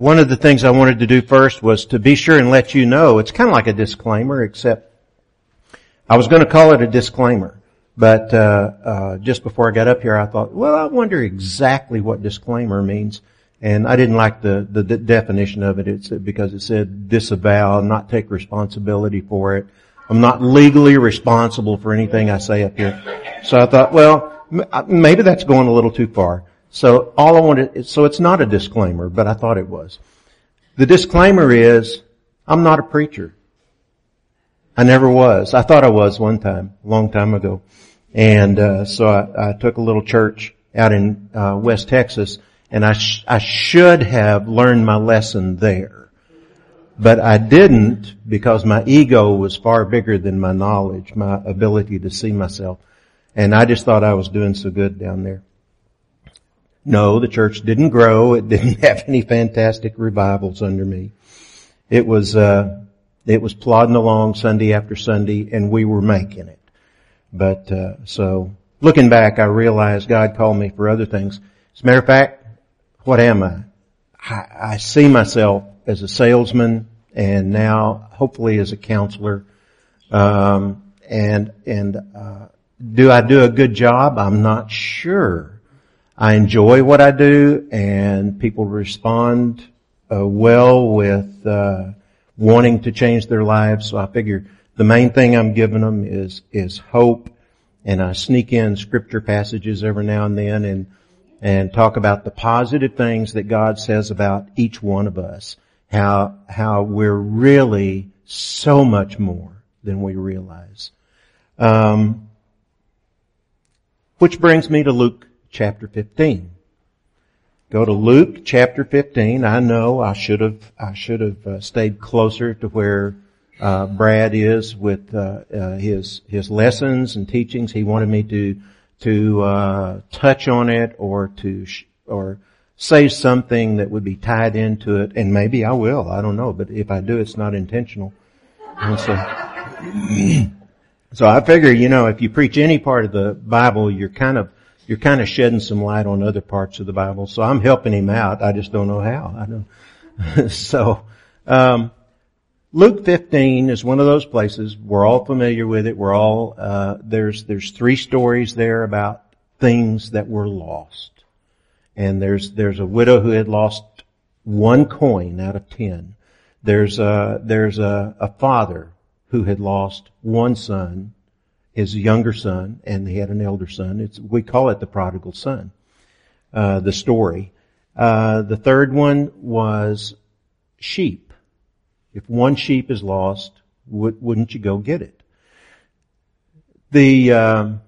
One of the things I wanted to do first was to be sure and let you know, it's kind of like a disclaimer, except I was going to call it a disclaimer. But uh, uh, just before I got up here, I thought, well, I wonder exactly what disclaimer means. And I didn't like the, the, the definition of it. It's because it said disavow, not take responsibility for it. I'm not legally responsible for anything I say up here. So I thought, well, maybe that's going a little too far. So all I wanted, so it's not a disclaimer, but I thought it was. The disclaimer is, I'm not a preacher. I never was. I thought I was one time, a long time ago. And, uh, so I, I, took a little church out in, uh, West Texas and I, sh- I should have learned my lesson there. But I didn't because my ego was far bigger than my knowledge, my ability to see myself. And I just thought I was doing so good down there. No, the church didn't grow. It didn't have any fantastic revivals under me. It was, uh, it was plodding along Sunday after Sunday and we were making it. But, uh, so looking back, I realized God called me for other things. As a matter of fact, what am I? I, I see myself as a salesman and now hopefully as a counselor. Um, and, and, uh, do I do a good job? I'm not sure. I enjoy what I do and people respond uh, well with uh, wanting to change their lives. So I figure the main thing I'm giving them is is hope, and I sneak in scripture passages every now and then and and talk about the positive things that God says about each one of us. How how we're really so much more than we realize. Um, which brings me to Luke chapter 15. Go to Luke chapter 15. I know I should have, I should have uh, stayed closer to where uh, Brad is with uh, uh his his lessons and teachings. He wanted me to to uh, touch on it or to sh- or say something that would be tied into it, and maybe I will. I don't know, but if I do, it's not intentional. So, So I figure, you know, if you preach any part of the Bible, you're kind of, you're kind of shedding some light on other parts of the Bible. So I'm helping him out. I just don't know how. I don't. so, um, Luke 15 is one of those places. We're all familiar with it. We're all, uh, there's, there's three stories there about things that were lost. And there's, there's a widow who had lost one coin out of ten. There's a, there's a, a father who had lost one son, his younger son, and he had an elder son. It's, we call it the prodigal son, uh, the story. Uh, the third one was sheep. If one sheep is lost, would, wouldn't you go get it? The, um,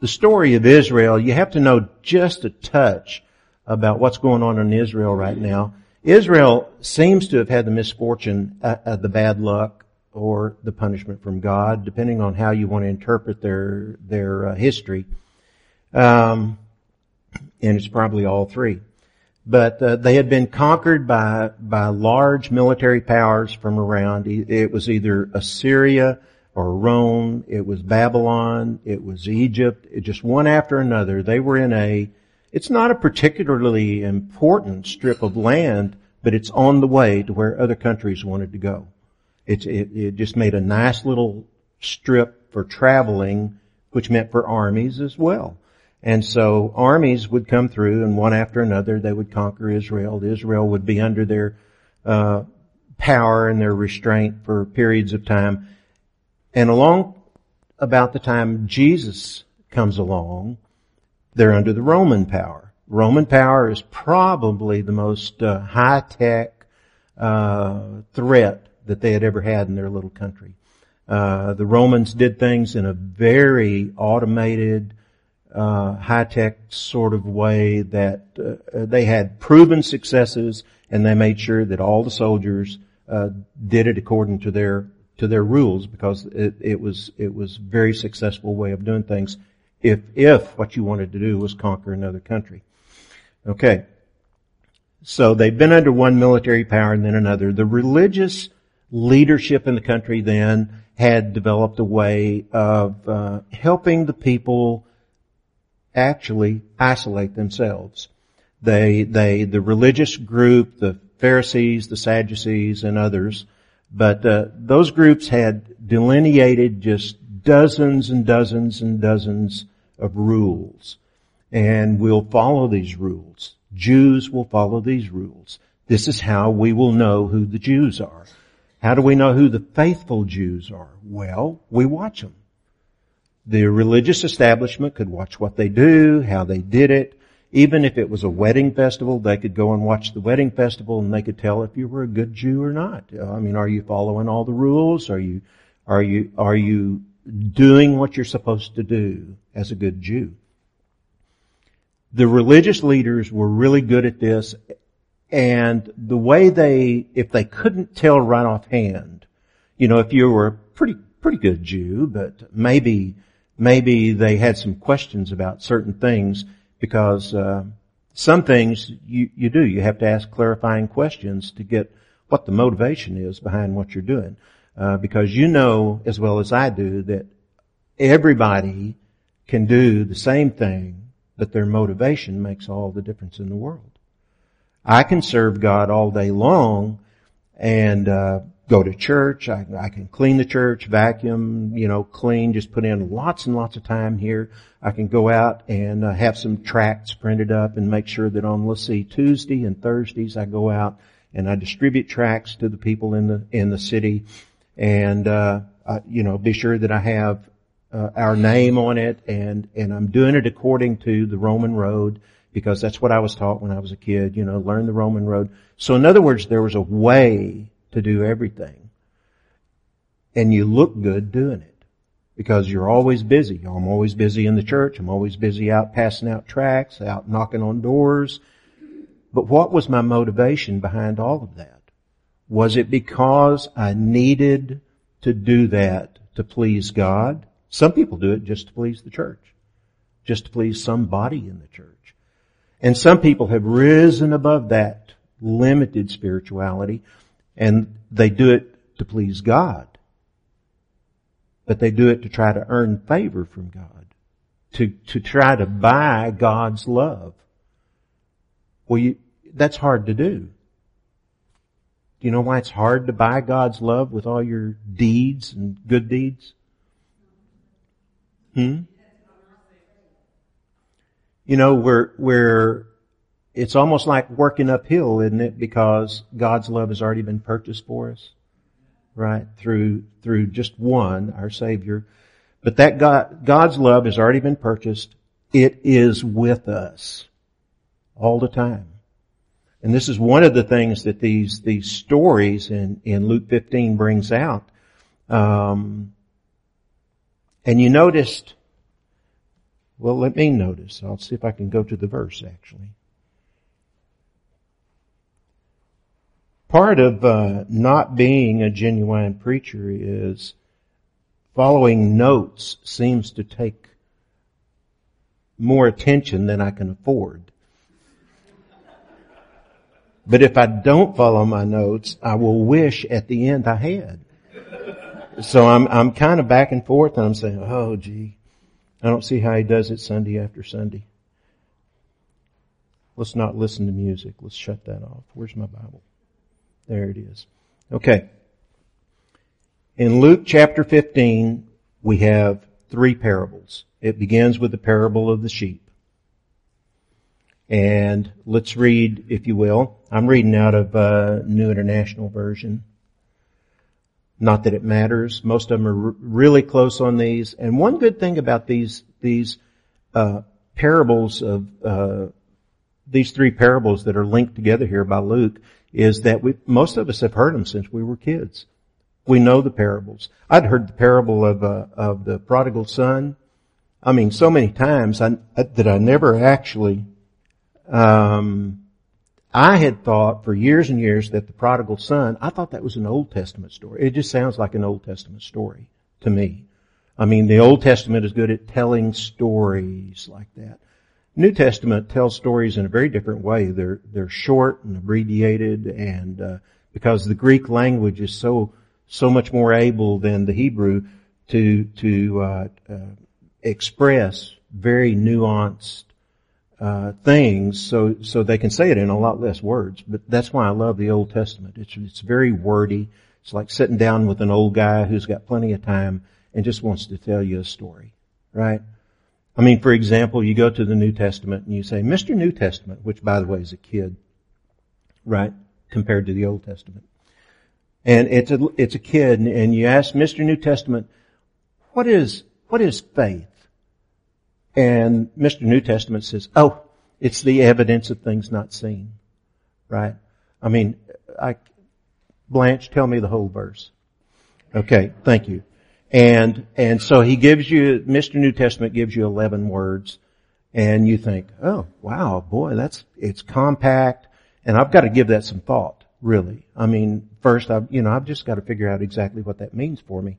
the story of Israel, you have to know just a touch about what's going on in Israel right now. Israel seems to have had the misfortune, uh, uh, the bad luck, or the punishment from God, depending on how you want to interpret their their uh, history. Um, and it's probably all three. But uh, they had been conquered by by large military powers from around. It was either Assyria or Rome. It was Babylon. It was Egypt. It just one after another. They were in a it's not a particularly important strip of land, but it's on the way to where other countries wanted to go. It, it, it just made a nice little strip for traveling, which meant for armies as well. And so armies would come through and one after another they would conquer Israel. Israel would be under their uh, power and their restraint for periods of time. And along about the time Jesus comes along, they're under the Roman power. Roman power is probably the most uh, high-tech uh, threat that they had ever had in their little country. Uh, the Romans did things in a very automated, uh, high-tech sort of way that uh, they had proven successes, and they made sure that all the soldiers uh, did it according to their to their rules because it, it was it was very successful way of doing things if, if what you wanted to do was conquer another country. Okay. So they've been under one military power and then another. The religious leadership in the country then had developed a way of uh, helping the people actually isolate themselves. They, they, the religious group, the Pharisees, the Sadducees, and others, but uh, those groups had delineated just dozens and dozens and dozens of rules. And we'll follow these rules. Jews will follow these rules. This is how we will know who the Jews are. How do we know who the faithful Jews are? Well, we watch them. The religious establishment could watch what they do, how they did it. Even if it was a wedding festival, they could go and watch the wedding festival and they could tell if you were a good Jew or not. I mean, are you following all the rules? Are you, are you, are you doing what you're supposed to do as a good Jew? The religious leaders were really good at this and the way they, if they couldn't tell right offhand, you know, if you were a pretty, pretty good Jew, but maybe, maybe they had some questions about certain things because, uh, some things you, you do. You have to ask clarifying questions to get what the motivation is behind what you're doing. Uh, because you know as well as I do that everybody can do the same thing, but their motivation makes all the difference in the world. I can serve God all day long and uh, go to church. I, I, can clean the church, vacuum, you know, clean, just put in lots and lots of time here. I can go out and uh, have some tracts printed up and make sure that on, let's see, Tuesday and Thursdays I go out and I distribute tracts to the people in the, in the city and, uh, I, you know, be sure that I have uh, our name on it and, and I'm doing it according to the Roman road because that's what I was taught when I was a kid, you know, learn the Roman road. So in other words, there was a way to do everything. And you look good doing it. Because you're always busy. I'm always busy in the church. I'm always busy out passing out tracts, out knocking on doors. But what was my motivation behind all of that? Was it because I needed to do that to please God? Some people do it just to please the church. Just to please somebody in the church. And some people have risen above that limited spirituality and they do it to please God. But they do it to try to earn favor from God. To, to try to buy God's love. Well, you, that's hard to do. Do you know why it's hard to buy God's love with all your deeds and good deeds? Hmm? You know, we're, we're, it's almost like working uphill, isn't it? Because God's love has already been purchased for us, right? Through, through just one, our Savior. But that God, God's love has already been purchased. It is with us all the time. And this is one of the things that these, these stories in, in Luke 15 brings out. Um, and you noticed well, let me notice. I'll see if I can go to the verse actually. Part of uh, not being a genuine preacher is following notes seems to take more attention than I can afford. But if I don't follow my notes, I will wish at the end I had. So I'm, I'm kind of back and forth and I'm saying, oh gee, I don't see how he does it Sunday after Sunday. Let's not listen to music. Let's shut that off. Where's my Bible? There it is. Okay. In Luke chapter 15, we have three parables. It begins with the parable of the sheep. And let's read, if you will. I'm reading out of uh, New International Version. Not that it matters. Most of them are r- really close on these. And one good thing about these, these, uh, parables of, uh, these three parables that are linked together here by Luke is that we, most of us have heard them since we were kids. We know the parables. I'd heard the parable of, uh, of the prodigal son. I mean, so many times I, that I never actually, um, I had thought for years and years that the prodigal son, I thought that was an Old Testament story. It just sounds like an Old Testament story to me. I mean, the Old Testament is good at telling stories like that. New Testament tells stories in a very different way. They're they're short and abbreviated, and uh, because the Greek language is so so much more able than the Hebrew to to uh, uh, express very nuanced uh, things so so they can say it in a lot less words. But that's why I love the Old Testament. It's it's very wordy. It's like sitting down with an old guy who's got plenty of time and just wants to tell you a story, right? I mean, for example, you go to the New Testament and you say, Mr. New Testament, which by the way is a kid, right, compared to the Old Testament. And it's a, it's a kid and you ask Mr. New Testament, what is, what is faith? And Mr. New Testament says, oh, it's the evidence of things not seen. Right? I mean, I, Blanche, tell me the whole verse. Okay, thank you. And, and so he gives you, Mr. New Testament gives you 11 words and you think, oh, wow, boy, that's, it's compact and I've got to give that some thought, really. I mean, first I've, you know, I've just got to figure out exactly what that means for me.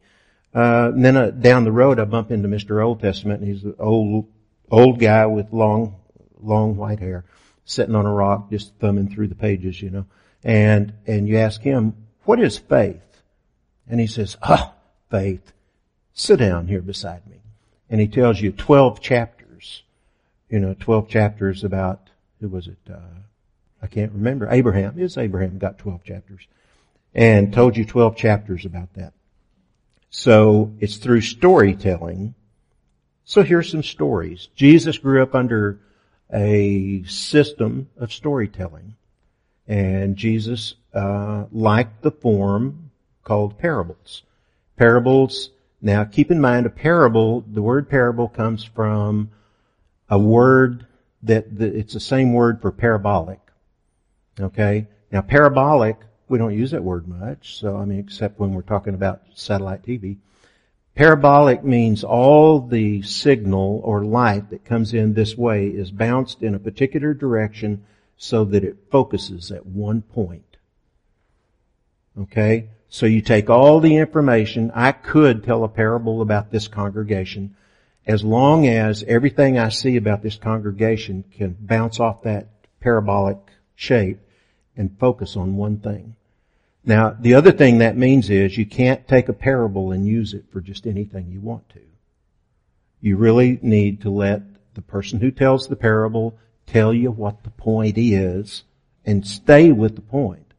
Uh, and then uh, down the road I bump into Mr. Old Testament he's an old, old guy with long, long white hair sitting on a rock just thumbing through the pages, you know. And, and you ask him, what is faith? And he says, ah, oh, faith sit down here beside me. And he tells you 12 chapters, you know, 12 chapters about, who was it? Uh, I can't remember. Abraham. is Abraham got 12 chapters. And told you 12 chapters about that. So it's through storytelling. So here's some stories. Jesus grew up under a system of storytelling. And Jesus uh, liked the form called parables. Parables now keep in mind a parable, the word parable comes from a word that, that it's the same word for parabolic. Okay? Now parabolic, we don't use that word much, so I mean except when we're talking about satellite TV. Parabolic means all the signal or light that comes in this way is bounced in a particular direction so that it focuses at one point. Okay? So you take all the information. I could tell a parable about this congregation as long as everything I see about this congregation can bounce off that parabolic shape and focus on one thing. Now, the other thing that means is you can't take a parable and use it for just anything you want to. You really need to let the person who tells the parable tell you what the point is and stay with the point.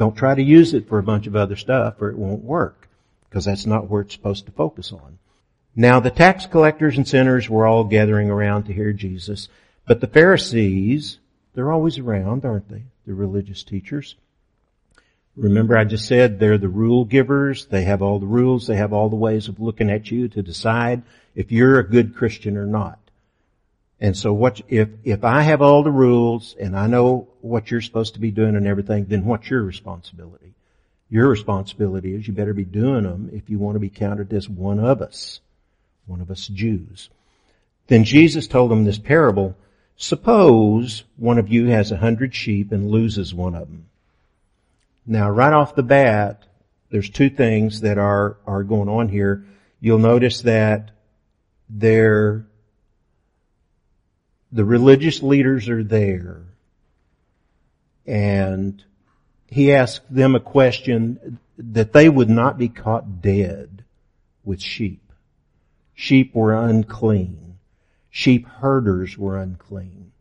Don't try to use it for a bunch of other stuff or it won't work because that's not where it's supposed to focus on. Now the tax collectors and sinners were all gathering around to hear Jesus, but the Pharisees, they're always around, aren't they? The religious teachers. Remember I just said they're the rule givers. They have all the rules. They have all the ways of looking at you to decide if you're a good Christian or not. And so what, if, if I have all the rules and I know what you're supposed to be doing and everything, then what's your responsibility? Your responsibility is you better be doing them if you want to be counted as one of us. One of us Jews. Then Jesus told them this parable. Suppose one of you has a hundred sheep and loses one of them. Now right off the bat, there's two things that are, are going on here. You'll notice that there the religious leaders are there and he asked them a question that they would not be caught dead with sheep. Sheep were unclean. Sheep herders were unclean.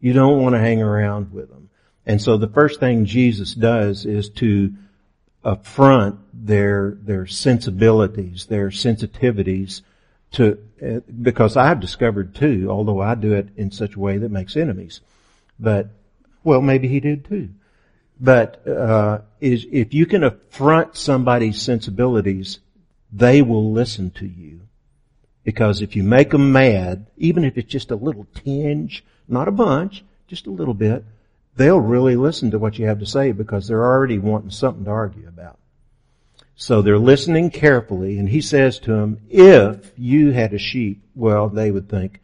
You don't want to hang around with them. And so the first thing Jesus does is to affront their, their sensibilities, their sensitivities to, because I've discovered too, although I do it in such a way that makes enemies, but, well, maybe he did too. But, uh, is, if you can affront somebody's sensibilities, they will listen to you. Because if you make them mad, even if it's just a little tinge, not a bunch, just a little bit, they'll really listen to what you have to say because they're already wanting something to argue about. So they're listening carefully and he says to them, if you had a sheep, well, they would think,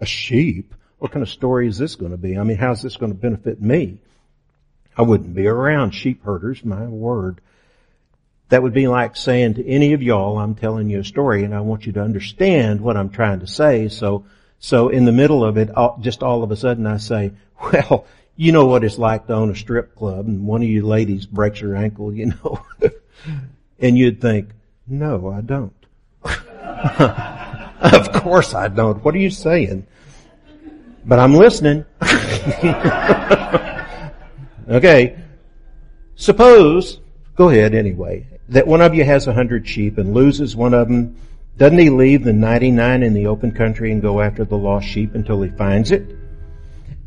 a sheep? What kind of story is this going to be? I mean, how's this going to benefit me? I wouldn't be around sheep herders, my word. That would be like saying to any of y'all, I'm telling you a story and I want you to understand what I'm trying to say. So, so in the middle of it, just all of a sudden I say, well, you know what it's like to own a strip club and one of you ladies breaks her ankle, you know. and you'd think, no, I don't. of course I don't. What are you saying? but I'm listening. okay. Suppose, go ahead anyway, that one of you has a hundred sheep and loses one of them. Doesn't he leave the 99 in the open country and go after the lost sheep until he finds it?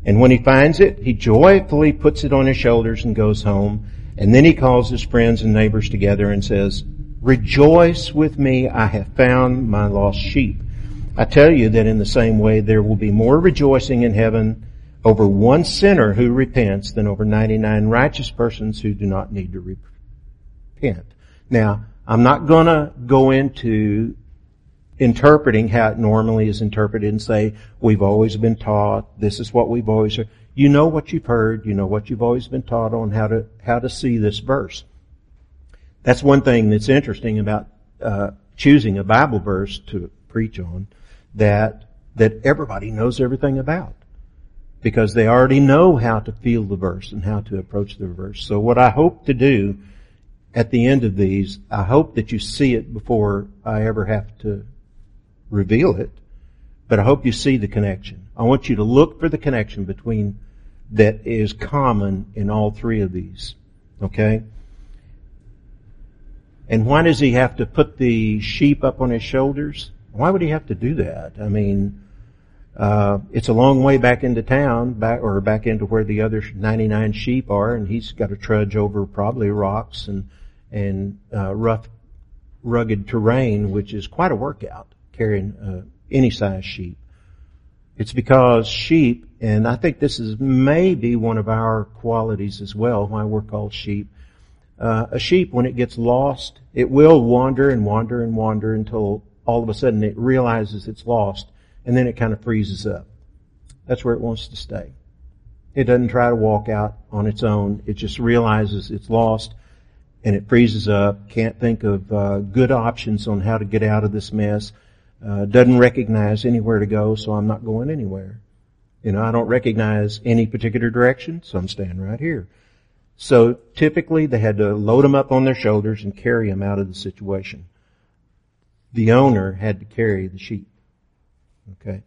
And when he finds it, he joyfully puts it on his shoulders and goes home. And then he calls his friends and neighbors together and says, Rejoice with me, I have found my lost sheep. I tell you that in the same way there will be more rejoicing in heaven over one sinner who repents than over 99 righteous persons who do not need to repent. Now, I'm not gonna go into interpreting how it normally is interpreted and say, we've always been taught, this is what we've always heard. You know what you've heard, you know what you've always been taught on how to, how to see this verse. That's one thing that's interesting about, uh, choosing a Bible verse to preach on that, that everybody knows everything about. Because they already know how to feel the verse and how to approach the verse. So what I hope to do at the end of these, I hope that you see it before I ever have to reveal it, but I hope you see the connection. I want you to look for the connection between that is common in all three of these. Okay? And why does he have to put the sheep up on his shoulders? Why would he have to do that? I mean, uh, it's a long way back into town, back or back into where the other 99 sheep are, and he's got to trudge over probably rocks and and uh, rough, rugged terrain, which is quite a workout carrying uh, any size sheep. It's because sheep, and I think this is maybe one of our qualities as well, why we're called sheep. Uh, a sheep, when it gets lost, it will wander and wander and wander until all of a sudden it realizes it's lost, and then it kind of freezes up. That's where it wants to stay. It doesn't try to walk out on its own. It just realizes it's lost, and it freezes up. Can't think of uh, good options on how to get out of this mess uh, doesn't recognize anywhere to go, so I'm not going anywhere. You know, I don't recognize any particular direction, so I'm staying right here. So typically they had to load them up on their shoulders and carry them out of the situation. The owner had to carry the sheep. Okay.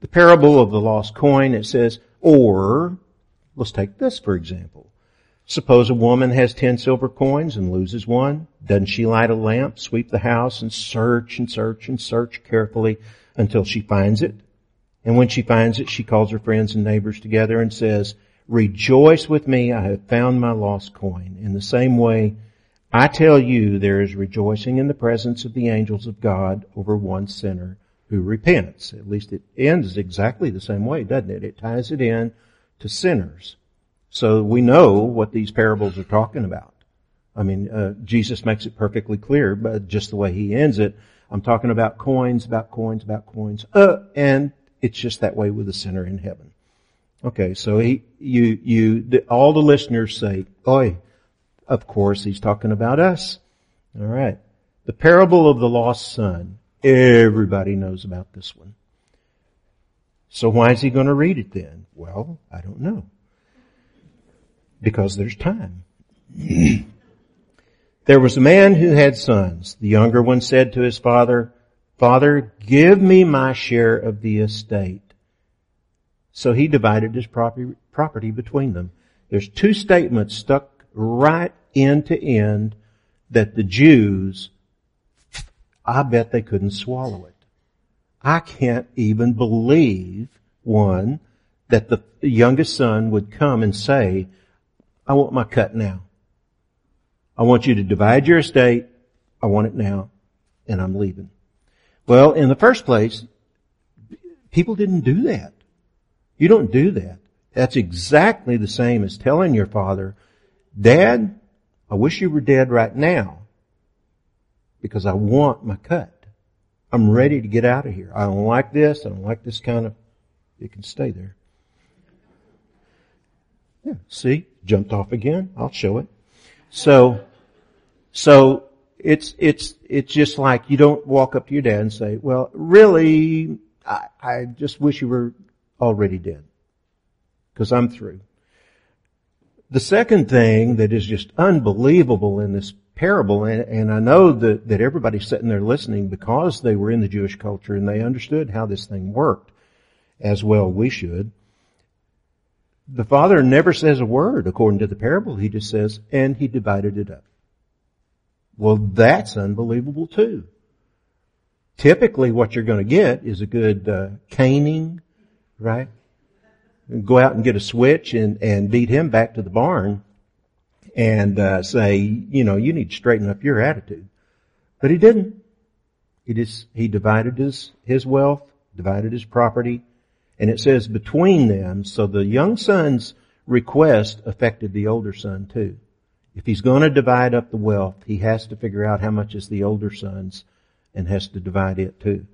The parable of the lost coin, it says, or, let's take this for example. Suppose a woman has ten silver coins and loses one. Doesn't she light a lamp, sweep the house, and search and search and search carefully until she finds it? And when she finds it, she calls her friends and neighbors together and says, Rejoice with me, I have found my lost coin. In the same way, I tell you, there is rejoicing in the presence of the angels of God over one sinner who repents. At least it ends exactly the same way, doesn't it? It ties it in to sinners. So we know what these parables are talking about. I mean, uh, Jesus makes it perfectly clear, but just the way he ends it, I'm talking about coins, about coins, about coins, uh, and it's just that way with the sinner in heaven. Okay, so he, you, you, the, all the listeners say, "Oi," of course he's talking about us. All right, the parable of the lost son. Everybody knows about this one. So why is he going to read it then? Well, I don't know because there's time. there was a man who had sons. The younger one said to his father, Father, give me my share of the estate. So he divided his property, property between them. There's two statements stuck right end to end that the Jews, I bet they couldn't swallow it. I can't even believe, one, that the youngest son would come and say, I want my cut now. I want you to divide your estate. I want it now. And I'm leaving. Well, in the first place, people didn't do that. You don't do that. That's exactly the same as telling your father, Dad, I wish you were dead right now because I want my cut. I'm ready to get out of here. I don't like this. I don't like this kind of, it can stay there. Yeah, see? Jumped off again. I'll show it. So, so it's, it's, it's just like you don't walk up to your dad and say, well, really, I, I just wish you were already dead. Cause I'm through. The second thing that is just unbelievable in this parable, and, and I know that, that everybody's sitting there listening because they were in the Jewish culture and they understood how this thing worked. as well we should. The father never says a word according to the parable. He just says, and he divided it up. Well, that's unbelievable too. Typically what you're going to get is a good uh, caning, right? Go out and get a switch and, and beat him back to the barn and uh, say, you know, you need to straighten up your attitude. But he didn't. He just, he divided his, his wealth, divided his property, and it says between them, so the young son's request affected the older son too. If he's going to divide up the wealth, he has to figure out how much is the older son's and has to divide it too.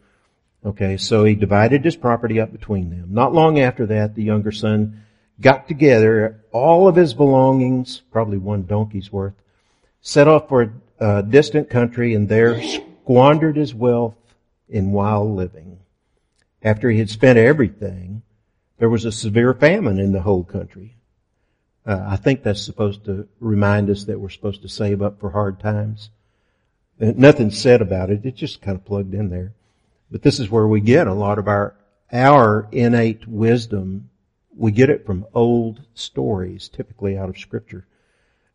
Okay, so he divided his property up between them. Not long after that, the younger son got together all of his belongings, probably one donkey's worth, set off for a distant country and there squandered his wealth in wild living. After he had spent everything, there was a severe famine in the whole country. Uh, I think that's supposed to remind us that we're supposed to save up for hard times. Uh, nothing said about it. It's just kind of plugged in there. But this is where we get a lot of our, our innate wisdom. We get it from old stories, typically out of scripture.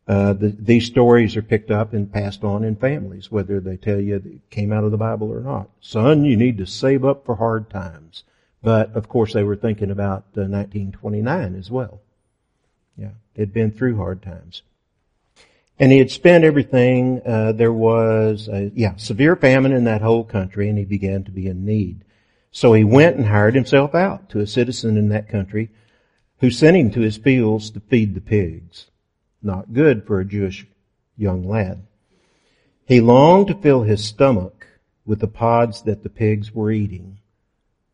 Uh, the, these stories are picked up and passed on in families, whether they tell you it came out of the Bible or not. Son, you need to save up for hard times. But of course, they were thinking about uh, 1929 as well. Yeah, they'd been through hard times. And he had spent everything. Uh, there was, a, yeah, severe famine in that whole country, and he began to be in need. So he went and hired himself out to a citizen in that country, who sent him to his fields to feed the pigs. Not good for a Jewish young lad. He longed to fill his stomach with the pods that the pigs were eating.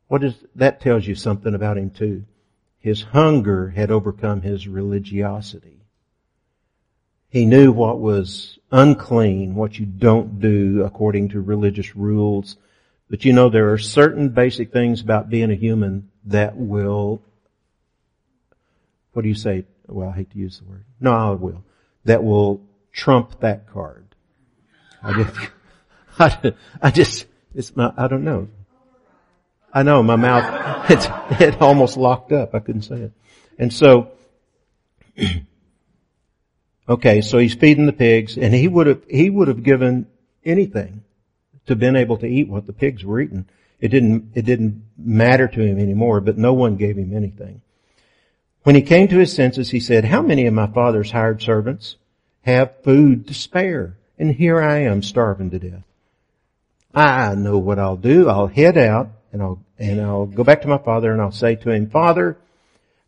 What is that? Tells you something about him too. His hunger had overcome his religiosity. He knew what was unclean, what you don't do according to religious rules. But you know, there are certain basic things about being a human that will, what do you say? Well, I hate to use the word. No, I will. That will trump that card. I just, I, I just, it's my, I don't know. I know my mouth, it's, it almost locked up. I couldn't say it. And so, Okay, so he's feeding the pigs, and he would have he would have given anything to been able to eat what the pigs were eating. It didn't it didn't matter to him anymore, but no one gave him anything. When he came to his senses, he said, How many of my father's hired servants have food to spare? And here I am starving to death. I know what I'll do. I'll head out and I'll and I'll go back to my father and I'll say to him, Father,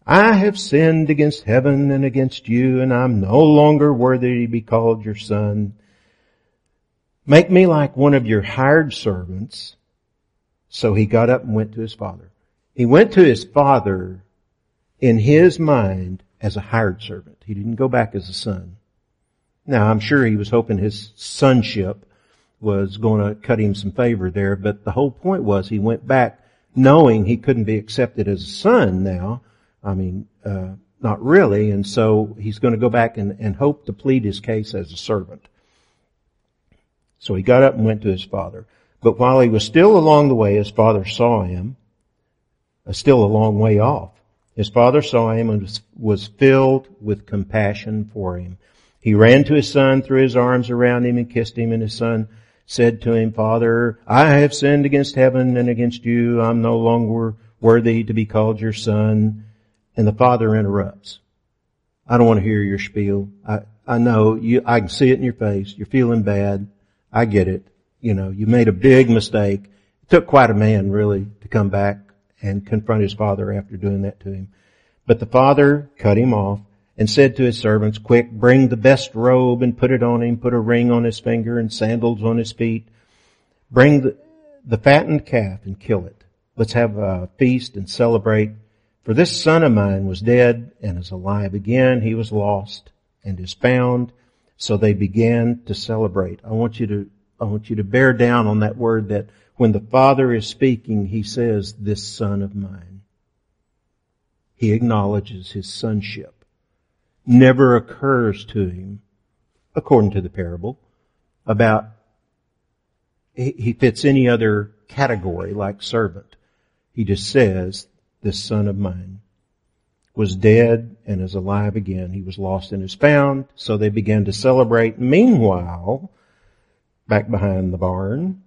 I have sinned against heaven and against you, and I'm no longer worthy to be called your son. Make me like one of your hired servants. So he got up and went to his father. He went to his father in his mind as a hired servant. He didn't go back as a son. Now I'm sure he was hoping his sonship was going to cut him some favor there, but the whole point was he went back knowing he couldn't be accepted as a son now, I mean, uh, not really. And so he's going to go back and, and hope to plead his case as a servant. So he got up and went to his father. But while he was still along the way, his father saw him, uh, still a long way off. His father saw him and was, filled with compassion for him. He ran to his son, threw his arms around him and kissed him, and his son said to him, Father, I have sinned against heaven and against you. I'm no longer worthy to be called your son. And the father interrupts. I don't want to hear your spiel. I, I know you, I can see it in your face. You're feeling bad. I get it. You know, you made a big mistake. It took quite a man really to come back and confront his father after doing that to him. But the father cut him off and said to his servants, quick, bring the best robe and put it on him, put a ring on his finger and sandals on his feet. Bring the, the fattened calf and kill it. Let's have a feast and celebrate for this son of mine was dead and is alive again. He was lost and is found. So they began to celebrate. I want you to, I want you to bear down on that word that when the father is speaking, he says, this son of mine. He acknowledges his sonship. Never occurs to him, according to the parable, about he fits any other category like servant. He just says, this son of mine, was dead and is alive again. He was lost and is found. So they began to celebrate. Meanwhile, back behind the barn,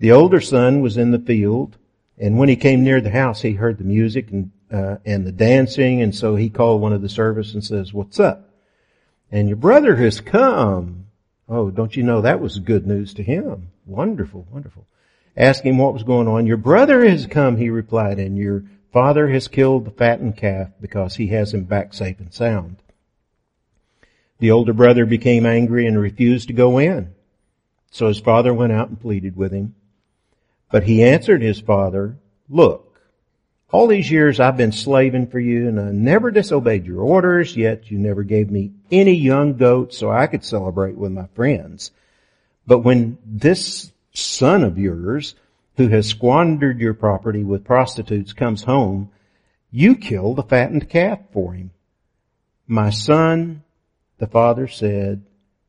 the older son was in the field. And when he came near the house, he heard the music and, uh, and the dancing. And so he called one of the servants and says, what's up? And your brother has come. Oh, don't you know that was good news to him? Wonderful, wonderful. Ask him what was going on. Your brother has come, he replied, and your Father has killed the fattened calf because he has him back safe and sound. The older brother became angry and refused to go in. So his father went out and pleaded with him. But he answered his father, look, all these years I've been slaving for you and I never disobeyed your orders, yet you never gave me any young goats so I could celebrate with my friends. But when this son of yours who has squandered your property with prostitutes comes home, you kill the fattened calf for him. My son, the father said,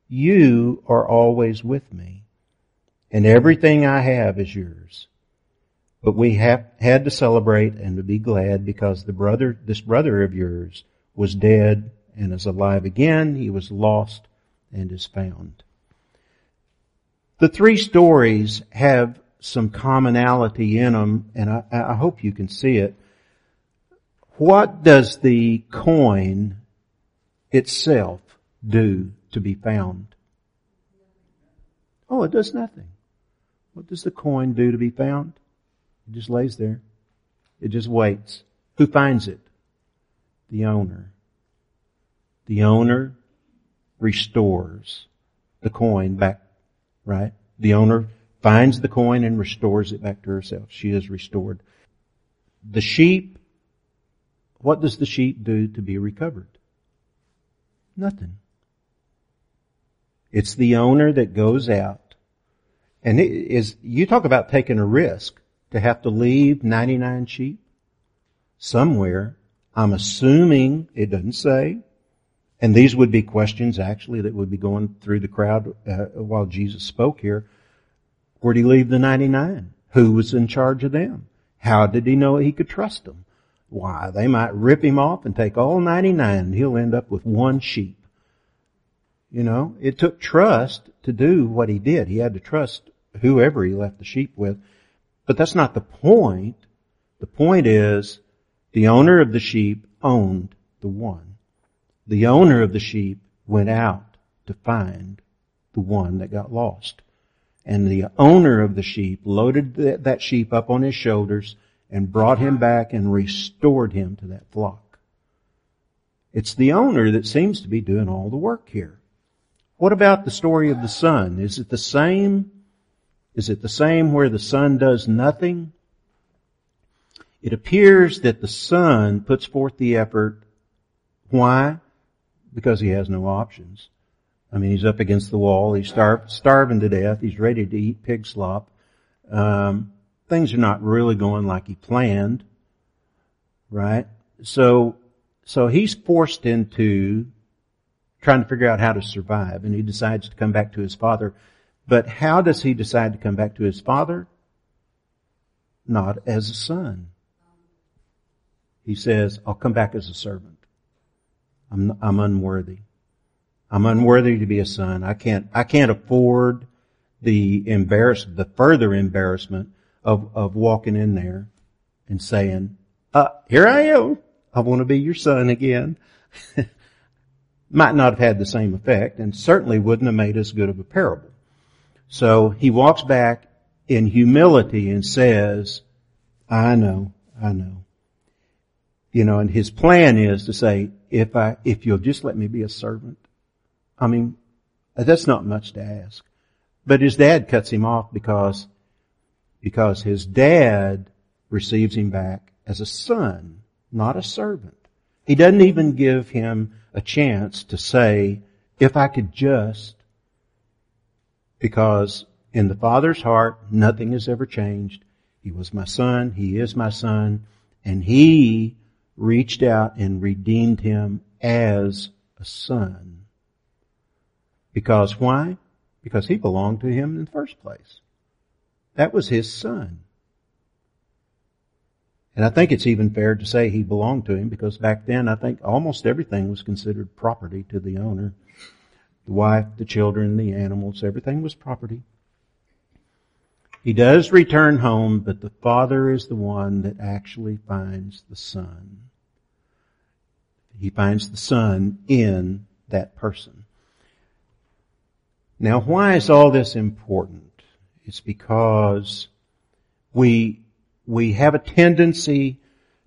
you are always with me and everything I have is yours. But we have had to celebrate and to be glad because the brother, this brother of yours was dead and is alive again. He was lost and is found. The three stories have some commonality in them, and I, I hope you can see it. What does the coin itself do to be found? Oh, it does nothing. What does the coin do to be found? It just lays there. It just waits. Who finds it? The owner. The owner restores the coin back, right? The owner finds the coin and restores it back to herself. She is restored. The sheep, what does the sheep do to be recovered? Nothing. It's the owner that goes out and it is, you talk about taking a risk to have to leave 99 sheep somewhere. I'm assuming it doesn't say, and these would be questions actually that would be going through the crowd uh, while Jesus spoke here. Where'd he leave the 99? Who was in charge of them? How did he know he could trust them? Why, they might rip him off and take all 99 and he'll end up with one sheep. You know, it took trust to do what he did. He had to trust whoever he left the sheep with. But that's not the point. The point is the owner of the sheep owned the one. The owner of the sheep went out to find the one that got lost. And the owner of the sheep loaded that sheep up on his shoulders and brought him back and restored him to that flock. It's the owner that seems to be doing all the work here. What about the story of the son? Is it the same? Is it the same where the son does nothing? It appears that the son puts forth the effort. Why? Because he has no options. I mean, he's up against the wall. He's starved, starving to death. He's ready to eat pig slop. Um, things are not really going like he planned, right? So, so he's forced into trying to figure out how to survive, and he decides to come back to his father. But how does he decide to come back to his father? Not as a son. He says, "I'll come back as a servant. I'm, I'm unworthy." I'm unworthy to be a son. I can't, I can't afford the embarrass, the further embarrassment of, of walking in there and saying, uh, here I am. I want to be your son again. Might not have had the same effect and certainly wouldn't have made as good of a parable. So he walks back in humility and says, I know, I know. You know, and his plan is to say, if I, if you'll just let me be a servant, I mean, that's not much to ask. But his dad cuts him off because, because his dad receives him back as a son, not a servant. He doesn't even give him a chance to say, if I could just, because in the Father's heart, nothing has ever changed. He was my son, he is my son, and he reached out and redeemed him as a son. Because why? Because he belonged to him in the first place. That was his son. And I think it's even fair to say he belonged to him because back then I think almost everything was considered property to the owner. The wife, the children, the animals, everything was property. He does return home, but the father is the one that actually finds the son. He finds the son in that person. Now why is all this important? It's because we, we have a tendency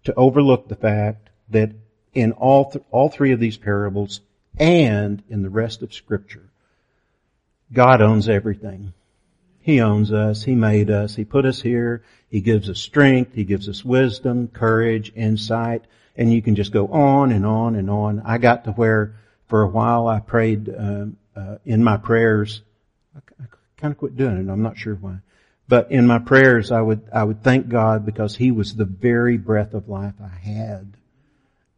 to overlook the fact that in all, th- all three of these parables and in the rest of scripture, God owns everything. He owns us. He made us. He put us here. He gives us strength. He gives us wisdom, courage, insight, and you can just go on and on and on. I got to where for a while I prayed uh, uh, in my prayers. I, I kind of quit doing it. I'm not sure why. But in my prayers, I would, I would thank God because He was the very breath of life I had.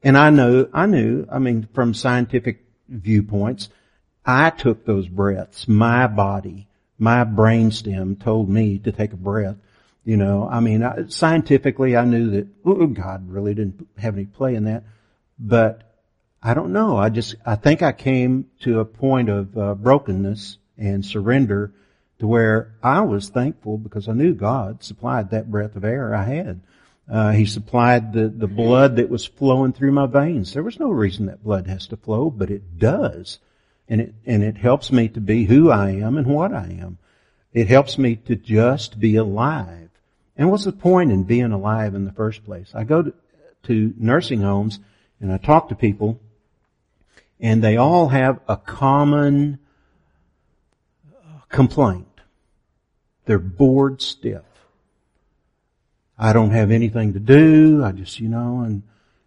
And I know, I knew, I mean, from scientific viewpoints, I took those breaths. My body, my brainstem told me to take a breath. You know, I mean, I, scientifically, I knew that oh, God really didn't have any play in that, but I don't know. I just, I think I came to a point of uh, brokenness and surrender to where I was thankful because I knew God supplied that breath of air I had. Uh, he supplied the, the blood that was flowing through my veins. There was no reason that blood has to flow, but it does. And it, and it helps me to be who I am and what I am. It helps me to just be alive. And what's the point in being alive in the first place? I go to, to nursing homes and I talk to people and they all have a common complaint. They're bored stiff. I don't have anything to do. I just, you know, and,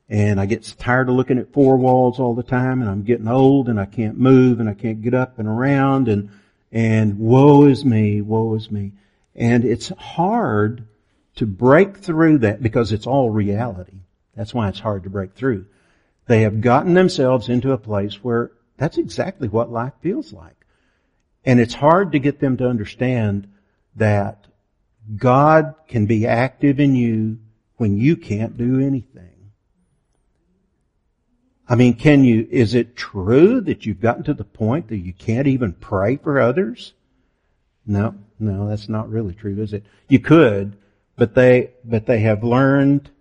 and I get tired of looking at four walls all the time and I'm getting old and I can't move and I can't get up and around and, and woe is me, woe is me. And it's hard to break through that because it's all reality. That's why it's hard to break through. They have gotten themselves into a place where that's exactly what life feels like. And it's hard to get them to understand that God can be active in you when you can't do anything. I mean, can you, is it true that you've gotten to the point that you can't even pray for others? No, no, that's not really true, is it? You could, but they, but they have learned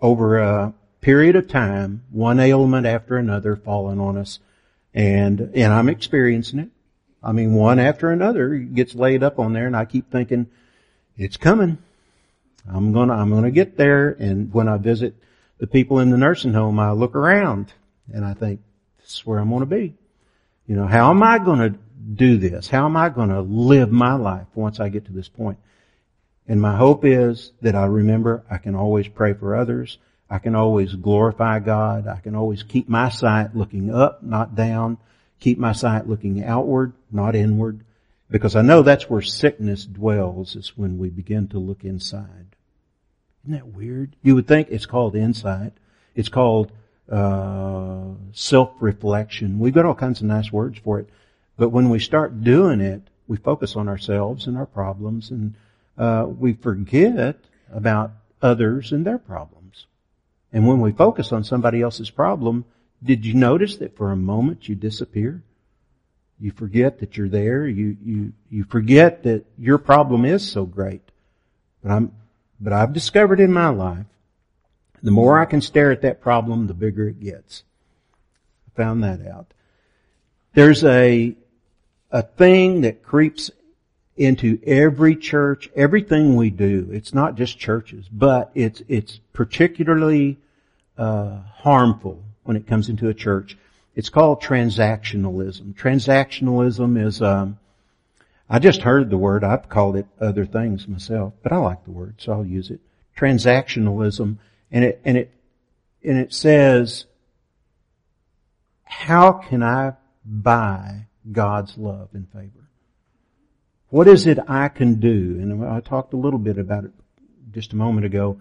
over a period of time, one ailment after another falling on us, and, and I'm experiencing it. I mean, one after another gets laid up on there and I keep thinking, it's coming. I'm gonna, I'm gonna get there. And when I visit the people in the nursing home, I look around and I think, this is where I'm gonna be. You know, how am I gonna do this? How am I gonna live my life once I get to this point? And my hope is that I remember I can always pray for others. I can always glorify God. I can always keep my sight looking up, not down keep my sight looking outward, not inward, because I know that's where sickness dwells is when we begin to look inside. Isn't that weird? You would think it's called insight. It's called uh, self-reflection. We've got all kinds of nice words for it, but when we start doing it, we focus on ourselves and our problems, and uh, we forget about others and their problems. And when we focus on somebody else's problem, did you notice that for a moment you disappear? You forget that you're there. You, you, you forget that your problem is so great. But I'm, but I've discovered in my life, the more I can stare at that problem, the bigger it gets. I found that out. There's a, a thing that creeps into every church, everything we do. It's not just churches, but it's, it's particularly, uh, harmful when it comes into a church. It's called transactionalism. Transactionalism is, um, I just heard the word. I've called it other things myself, but I like the word, so I'll use it. Transactionalism, and it and it and it says, how can I buy God's love and favor? What is it I can do? And I talked a little bit about it just a moment ago.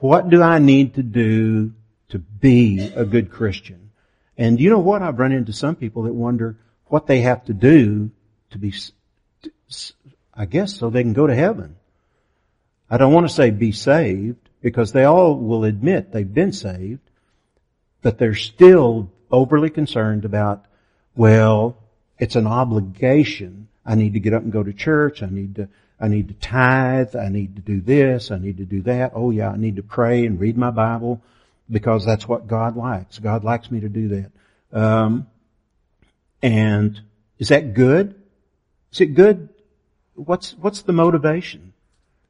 What do I need to do to be a good Christian. And you know what? I've run into some people that wonder what they have to do to be, I guess, so they can go to heaven. I don't want to say be saved because they all will admit they've been saved, but they're still overly concerned about, well, it's an obligation. I need to get up and go to church. I need to, I need to tithe. I need to do this. I need to do that. Oh yeah, I need to pray and read my Bible because that's what God likes. God likes me to do that. Um, and is that good? Is it good? What's, what's the motivation?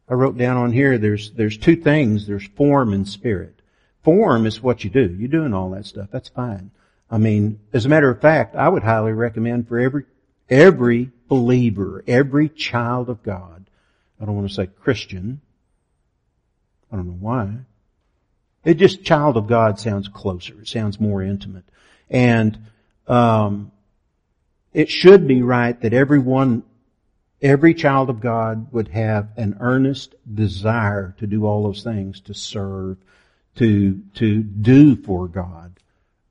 I wrote down on here, there's, there's two things. There's form and spirit. Form is what you do. You're doing all that stuff. That's fine. I mean, as a matter of fact, I would highly recommend for every, every believer, every child of God, I don't want to say Christian, I don't know why, it just child of God sounds closer. It sounds more intimate. And, um, it should be right that everyone, every child of God would have an earnest desire to do all those things, to serve, to, to do for God,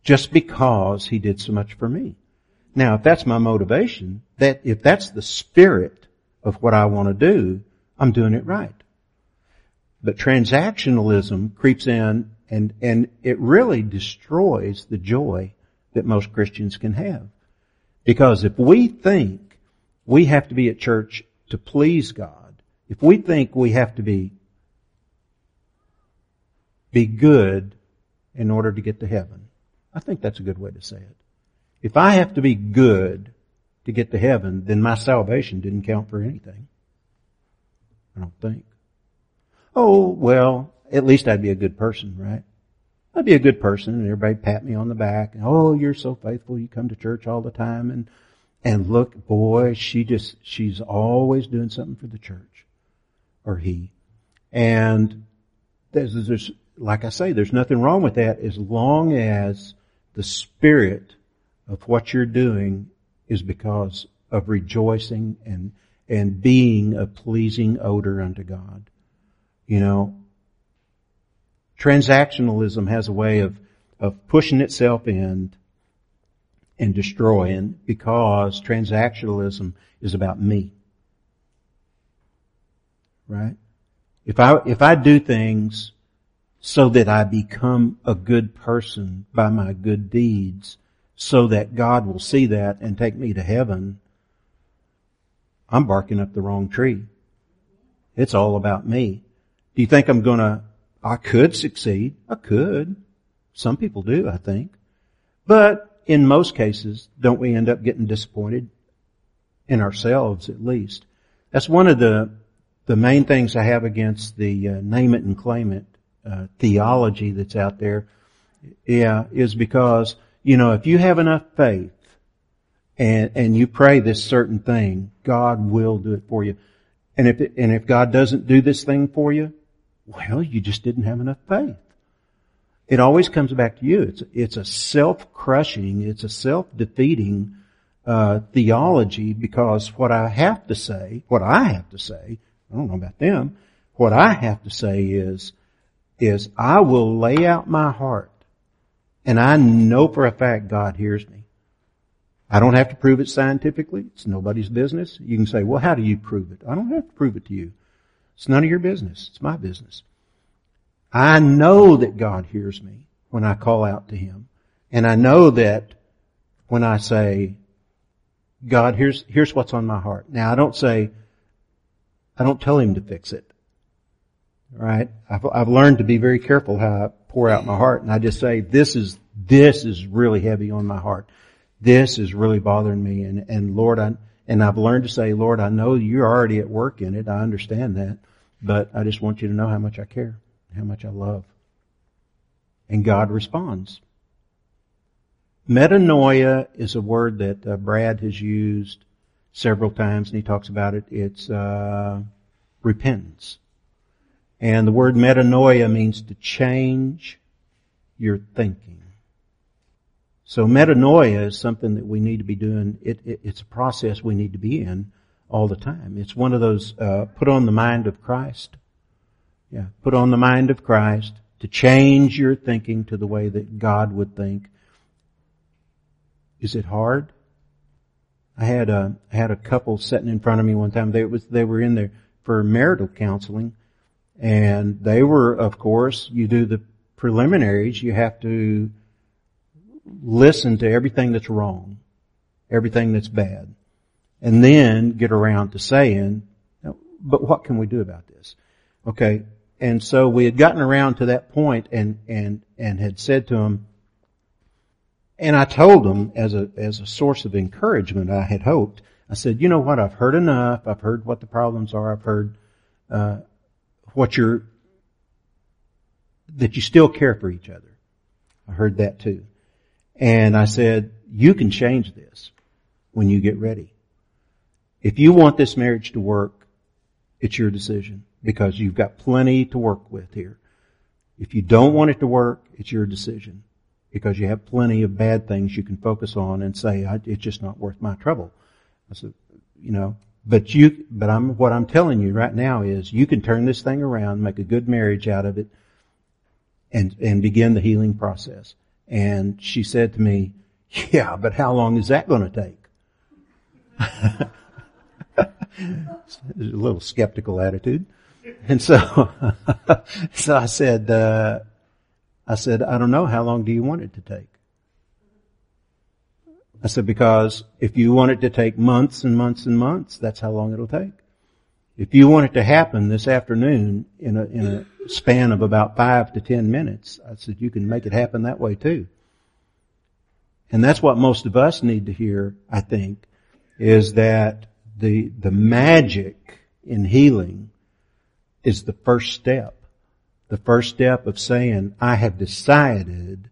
just because He did so much for me. Now, if that's my motivation, that, if that's the spirit of what I want to do, I'm doing it right. But transactionalism creeps in and, and it really destroys the joy that most Christians can have. Because if we think we have to be at church to please God, if we think we have to be, be good in order to get to heaven, I think that's a good way to say it. If I have to be good to get to heaven, then my salvation didn't count for anything. I don't think. Oh, well, at least I'd be a good person, right? I'd be a good person and everybody pat me on the back. And, oh, you're so faithful. You come to church all the time. And, and look, boy, she just, she's always doing something for the church. Or he. And there's, there's, like I say, there's nothing wrong with that as long as the spirit of what you're doing is because of rejoicing and, and being a pleasing odor unto God. You know, transactionalism has a way of, of pushing itself in and destroying because transactionalism is about me. Right? If I, if I do things so that I become a good person by my good deeds, so that God will see that and take me to heaven, I'm barking up the wrong tree. It's all about me. Do you think I'm gonna, I could succeed? I could. Some people do, I think. But in most cases, don't we end up getting disappointed? In ourselves, at least. That's one of the, the main things I have against the uh, name it and claim it uh, theology that's out there. Yeah, is because, you know, if you have enough faith and, and you pray this certain thing, God will do it for you. And if, it, and if God doesn't do this thing for you, well, you just didn't have enough faith. It always comes back to you. It's, it's a self-crushing, it's a self-defeating uh, theology because what I have to say, what I have to say, I don't know about them, what I have to say is, is I will lay out my heart and I know for a fact God hears me. I don't have to prove it scientifically. It's nobody's business. You can say, well, how do you prove it? I don't have to prove it to you. It's none of your business. It's my business. I know that God hears me when I call out to Him. And I know that when I say, God, here's, here's what's on my heart. Now I don't say, I don't tell Him to fix it. Right? I've, I've learned to be very careful how I pour out my heart and I just say, this is, this is really heavy on my heart. This is really bothering me and, and Lord, I, and I've learned to say, Lord, I know you're already at work in it. I understand that. But I just want you to know how much I care, how much I love. And God responds. Metanoia is a word that uh, Brad has used several times, and he talks about it. It's uh, repentance. And the word metanoia means to change your thinking. So metanoia is something that we need to be doing. It, it, it's a process we need to be in all the time. It's one of those, uh, put on the mind of Christ. Yeah, put on the mind of Christ to change your thinking to the way that God would think. Is it hard? I had a, I had a couple sitting in front of me one time. They was, they were in there for marital counseling And they were, of course, you do the preliminaries, you have to listen to everything that's wrong, everything that's bad, and then get around to saying, but what can we do about this? Okay. And so we had gotten around to that point and, and, and had said to him, and I told him as a, as a source of encouragement, I had hoped, I said, you know what, I've heard enough. I've heard what the problems are. I've heard, uh, what you're, that you still care for each other. I heard that too. And I said, you can change this when you get ready. If you want this marriage to work, it's your decision because you've got plenty to work with here. If you don't want it to work, it's your decision because you have plenty of bad things you can focus on and say, it's just not worth my trouble. I said, you know, but you, but I'm, what I'm telling you right now is you can turn this thing around, make a good marriage out of it, and, and begin the healing process. And she said to me, yeah, but how long is that going to take? a little skeptical attitude. And so, so I said, uh, I said, I don't know. How long do you want it to take? I said, because if you want it to take months and months and months, that's how long it'll take. If you want it to happen this afternoon in a, in a span of about five to ten minutes, I said, you can make it happen that way too. And that's what most of us need to hear, I think, is that the, the magic in healing is the first step. The first step of saying, I have decided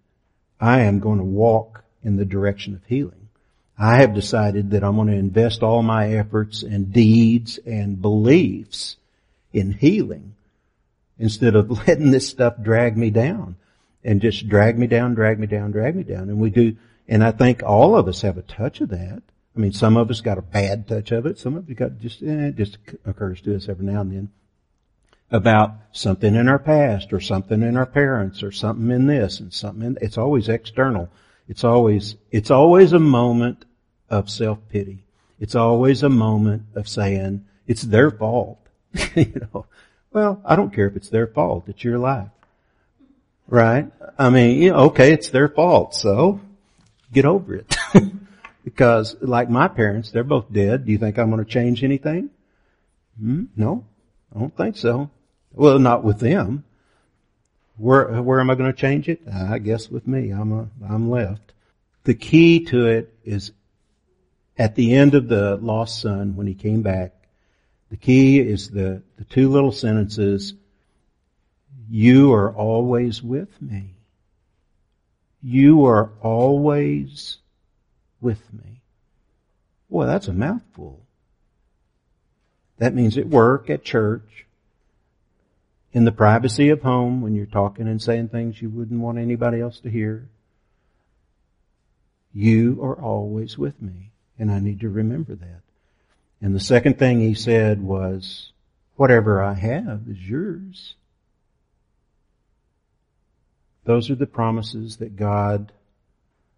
I am going to walk in the direction of healing. I have decided that I'm going to invest all my efforts and deeds and beliefs in healing instead of letting this stuff drag me down and just drag me down, drag me down, drag me down. And we do, and I think all of us have a touch of that. I mean, some of us got a bad touch of it. Some of us got just, eh, it just occurs to us every now and then about something in our past or something in our parents or something in this and something in, it's always external. It's always, it's always a moment of self-pity. It's always a moment of saying, it's their fault. you know, well, I don't care if it's their fault. It's your life. Right? I mean, you know, okay, it's their fault, so get over it. because like my parents, they're both dead. Do you think I'm going to change anything? Hmm? No, I don't think so. Well, not with them. Where, where am I going to change it? I guess with me. I'm a, I'm left. The key to it is at the end of the lost son when he came back. The key is the, the two little sentences. You are always with me. You are always with me. Boy, that's a mouthful. That means at work, at church, in the privacy of home when you're talking and saying things you wouldn't want anybody else to hear. You are always with me, and I need to remember that. And the second thing he said was, whatever I have is yours. Those are the promises that God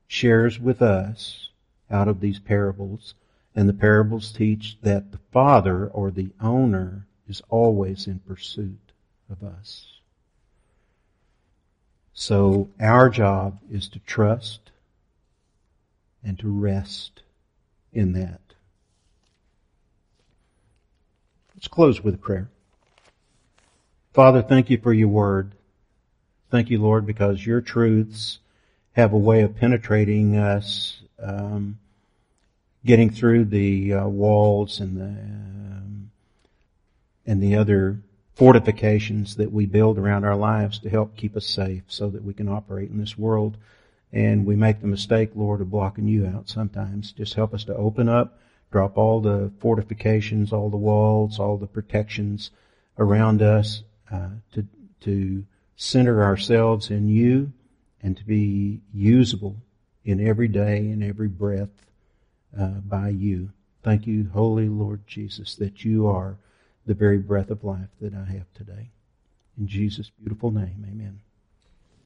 shares with us out of these parables. And the parables teach that the father or the owner is always in pursuit of us. So our job is to trust and to rest in that. Let's close with prayer. Father, thank you for your word. Thank you, Lord, because your truths have a way of penetrating us, um, getting through the uh, walls and the um, and the other fortifications that we build around our lives to help keep us safe so that we can operate in this world. And we make the mistake, Lord, of blocking you out sometimes. Just help us to open up, drop all the fortifications, all the walls, all the protections around us, uh, to, to center ourselves in you and to be usable in every day and every breath uh, by you. Thank you, Holy Lord Jesus, that you are the very breath of life that I have today. In Jesus' beautiful name, amen.